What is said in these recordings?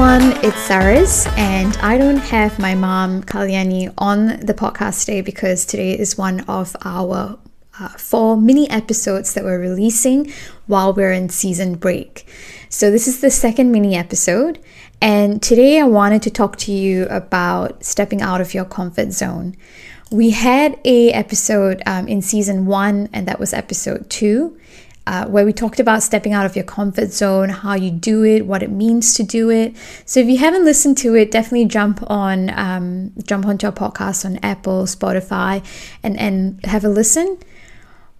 everyone, it's Saras, and I don't have my mom Kalyani on the podcast today because today is one of our uh, four mini episodes that we're releasing while we're in season break. So, this is the second mini episode, and today I wanted to talk to you about stepping out of your comfort zone. We had a episode um, in season one, and that was episode two uh, where we talked about stepping out of your comfort zone, how you do it, what it means to do it. So if you haven't listened to it, definitely jump on um, jump onto our podcast on Apple, Spotify, and and have a listen.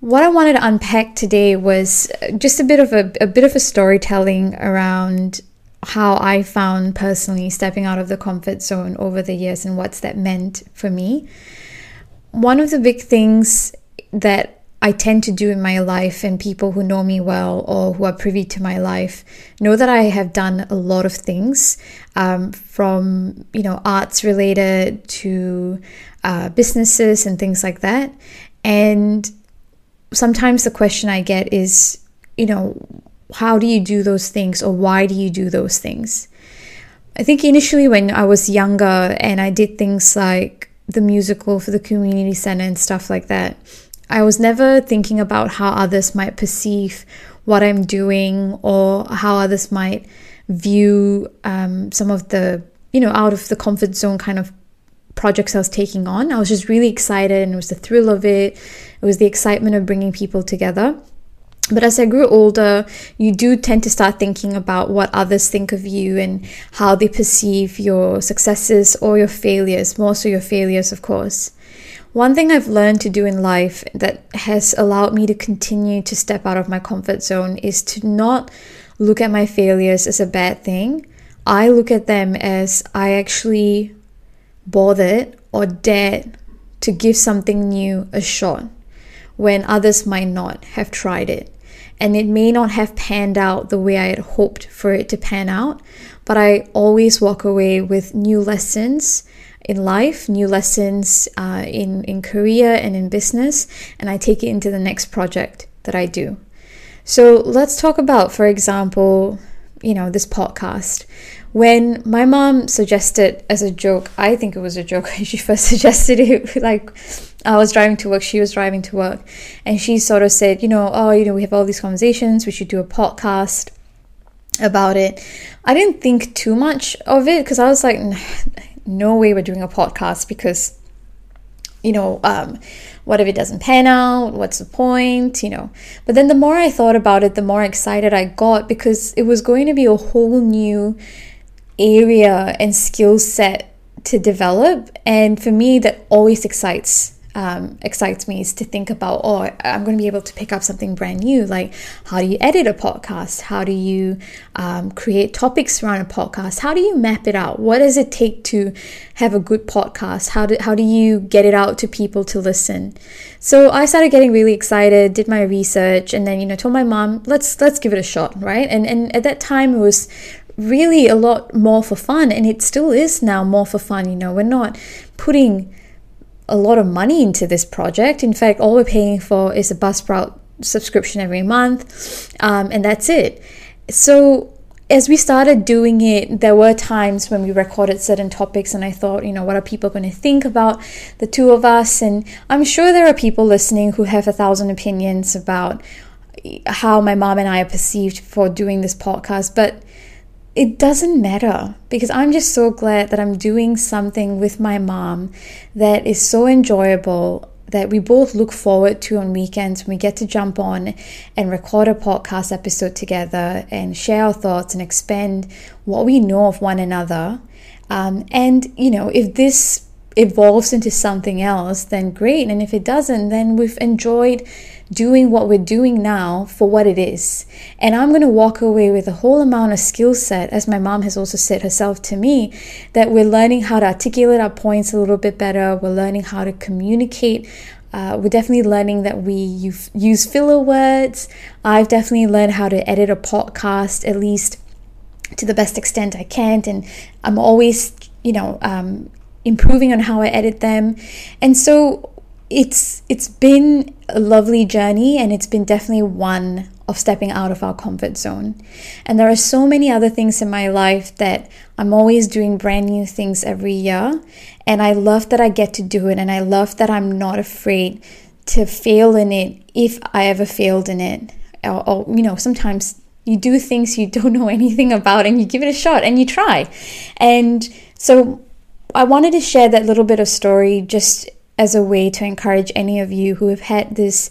What I wanted to unpack today was just a bit of a, a bit of a storytelling around how I found personally stepping out of the comfort zone over the years and what's that meant for me. One of the big things that I tend to do in my life, and people who know me well or who are privy to my life know that I have done a lot of things um, from, you know, arts related to uh, businesses and things like that. And sometimes the question I get is, you know, how do you do those things or why do you do those things? I think initially when I was younger and I did things like the musical for the community center and stuff like that I was never thinking about how others might perceive what I'm doing or how others might view um, some of the, you know, out of the comfort zone kind of projects I was taking on. I was just really excited and it was the thrill of it, it was the excitement of bringing people together. But as I grew older, you do tend to start thinking about what others think of you and how they perceive your successes or your failures, more so your failures, of course. One thing I've learned to do in life that has allowed me to continue to step out of my comfort zone is to not look at my failures as a bad thing. I look at them as I actually bothered or dared to give something new a shot when others might not have tried it. And it may not have panned out the way I had hoped for it to pan out, but I always walk away with new lessons in life, new lessons uh, in, in career and in business, and I take it into the next project that I do. So let's talk about, for example, you know, this podcast. When my mom suggested as a joke, I think it was a joke, when she first suggested it, like I was driving to work, she was driving to work, and she sort of said, you know, oh, you know, we have all these conversations, we should do a podcast about it. I didn't think too much of it because I was like, no way we're doing a podcast because you know um, what if it doesn't pan out? What's the point you know? But then the more i thought about it the more excited i got because it was going to be a whole new area and skill set to develop. And for me that always excites um, excites me is to think about, oh, I'm going to be able to pick up something brand new. Like, how do you edit a podcast? How do you um, create topics around a podcast? How do you map it out? What does it take to have a good podcast? How do, how do you get it out to people to listen? So I started getting really excited, did my research, and then, you know, told my mom, let's, let's give it a shot, right? And, and at that time, it was really a lot more for fun, and it still is now more for fun. You know, we're not putting a lot of money into this project. In fact, all we're paying for is a Buzzsprout subscription every month, um, and that's it. So as we started doing it, there were times when we recorded certain topics, and I thought, you know, what are people going to think about the two of us? And I'm sure there are people listening who have a thousand opinions about how my mom and I are perceived for doing this podcast, but it doesn't matter because I'm just so glad that I'm doing something with my mom that is so enjoyable that we both look forward to on weekends when we get to jump on and record a podcast episode together and share our thoughts and expand what we know of one another. Um, and, you know, if this evolves into something else, then great. And if it doesn't, then we've enjoyed doing what we're doing now for what it is. And I'm going to walk away with a whole amount of skill set, as my mom has also said herself to me, that we're learning how to articulate our points a little bit better. We're learning how to communicate. Uh, we're definitely learning that we use filler words. I've definitely learned how to edit a podcast, at least to the best extent I can. And I'm always, you know, um, improving on how I edit them. And so it's it's been a lovely journey and it's been definitely one of stepping out of our comfort zone. And there are so many other things in my life that I'm always doing brand new things every year. And I love that I get to do it. And I love that I'm not afraid to fail in it if I ever failed in it. Or, or you know, sometimes you do things you don't know anything about and you give it a shot and you try. And so I wanted to share that little bit of story just as a way to encourage any of you who have had this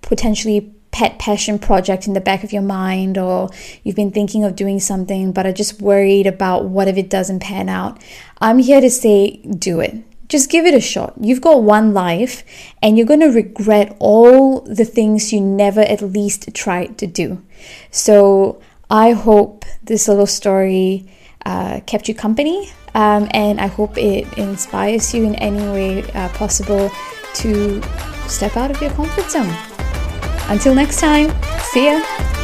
potentially pet passion project in the back of your mind or you've been thinking of doing something but are just worried about what if it doesn't pan out. I'm here to say do it. Just give it a shot. You've got one life and you're going to regret all the things you never at least tried to do. So I hope this little story uh, kept you company um, and I hope it inspires you in any way uh, possible to step out of your comfort zone. Until next time, see ya!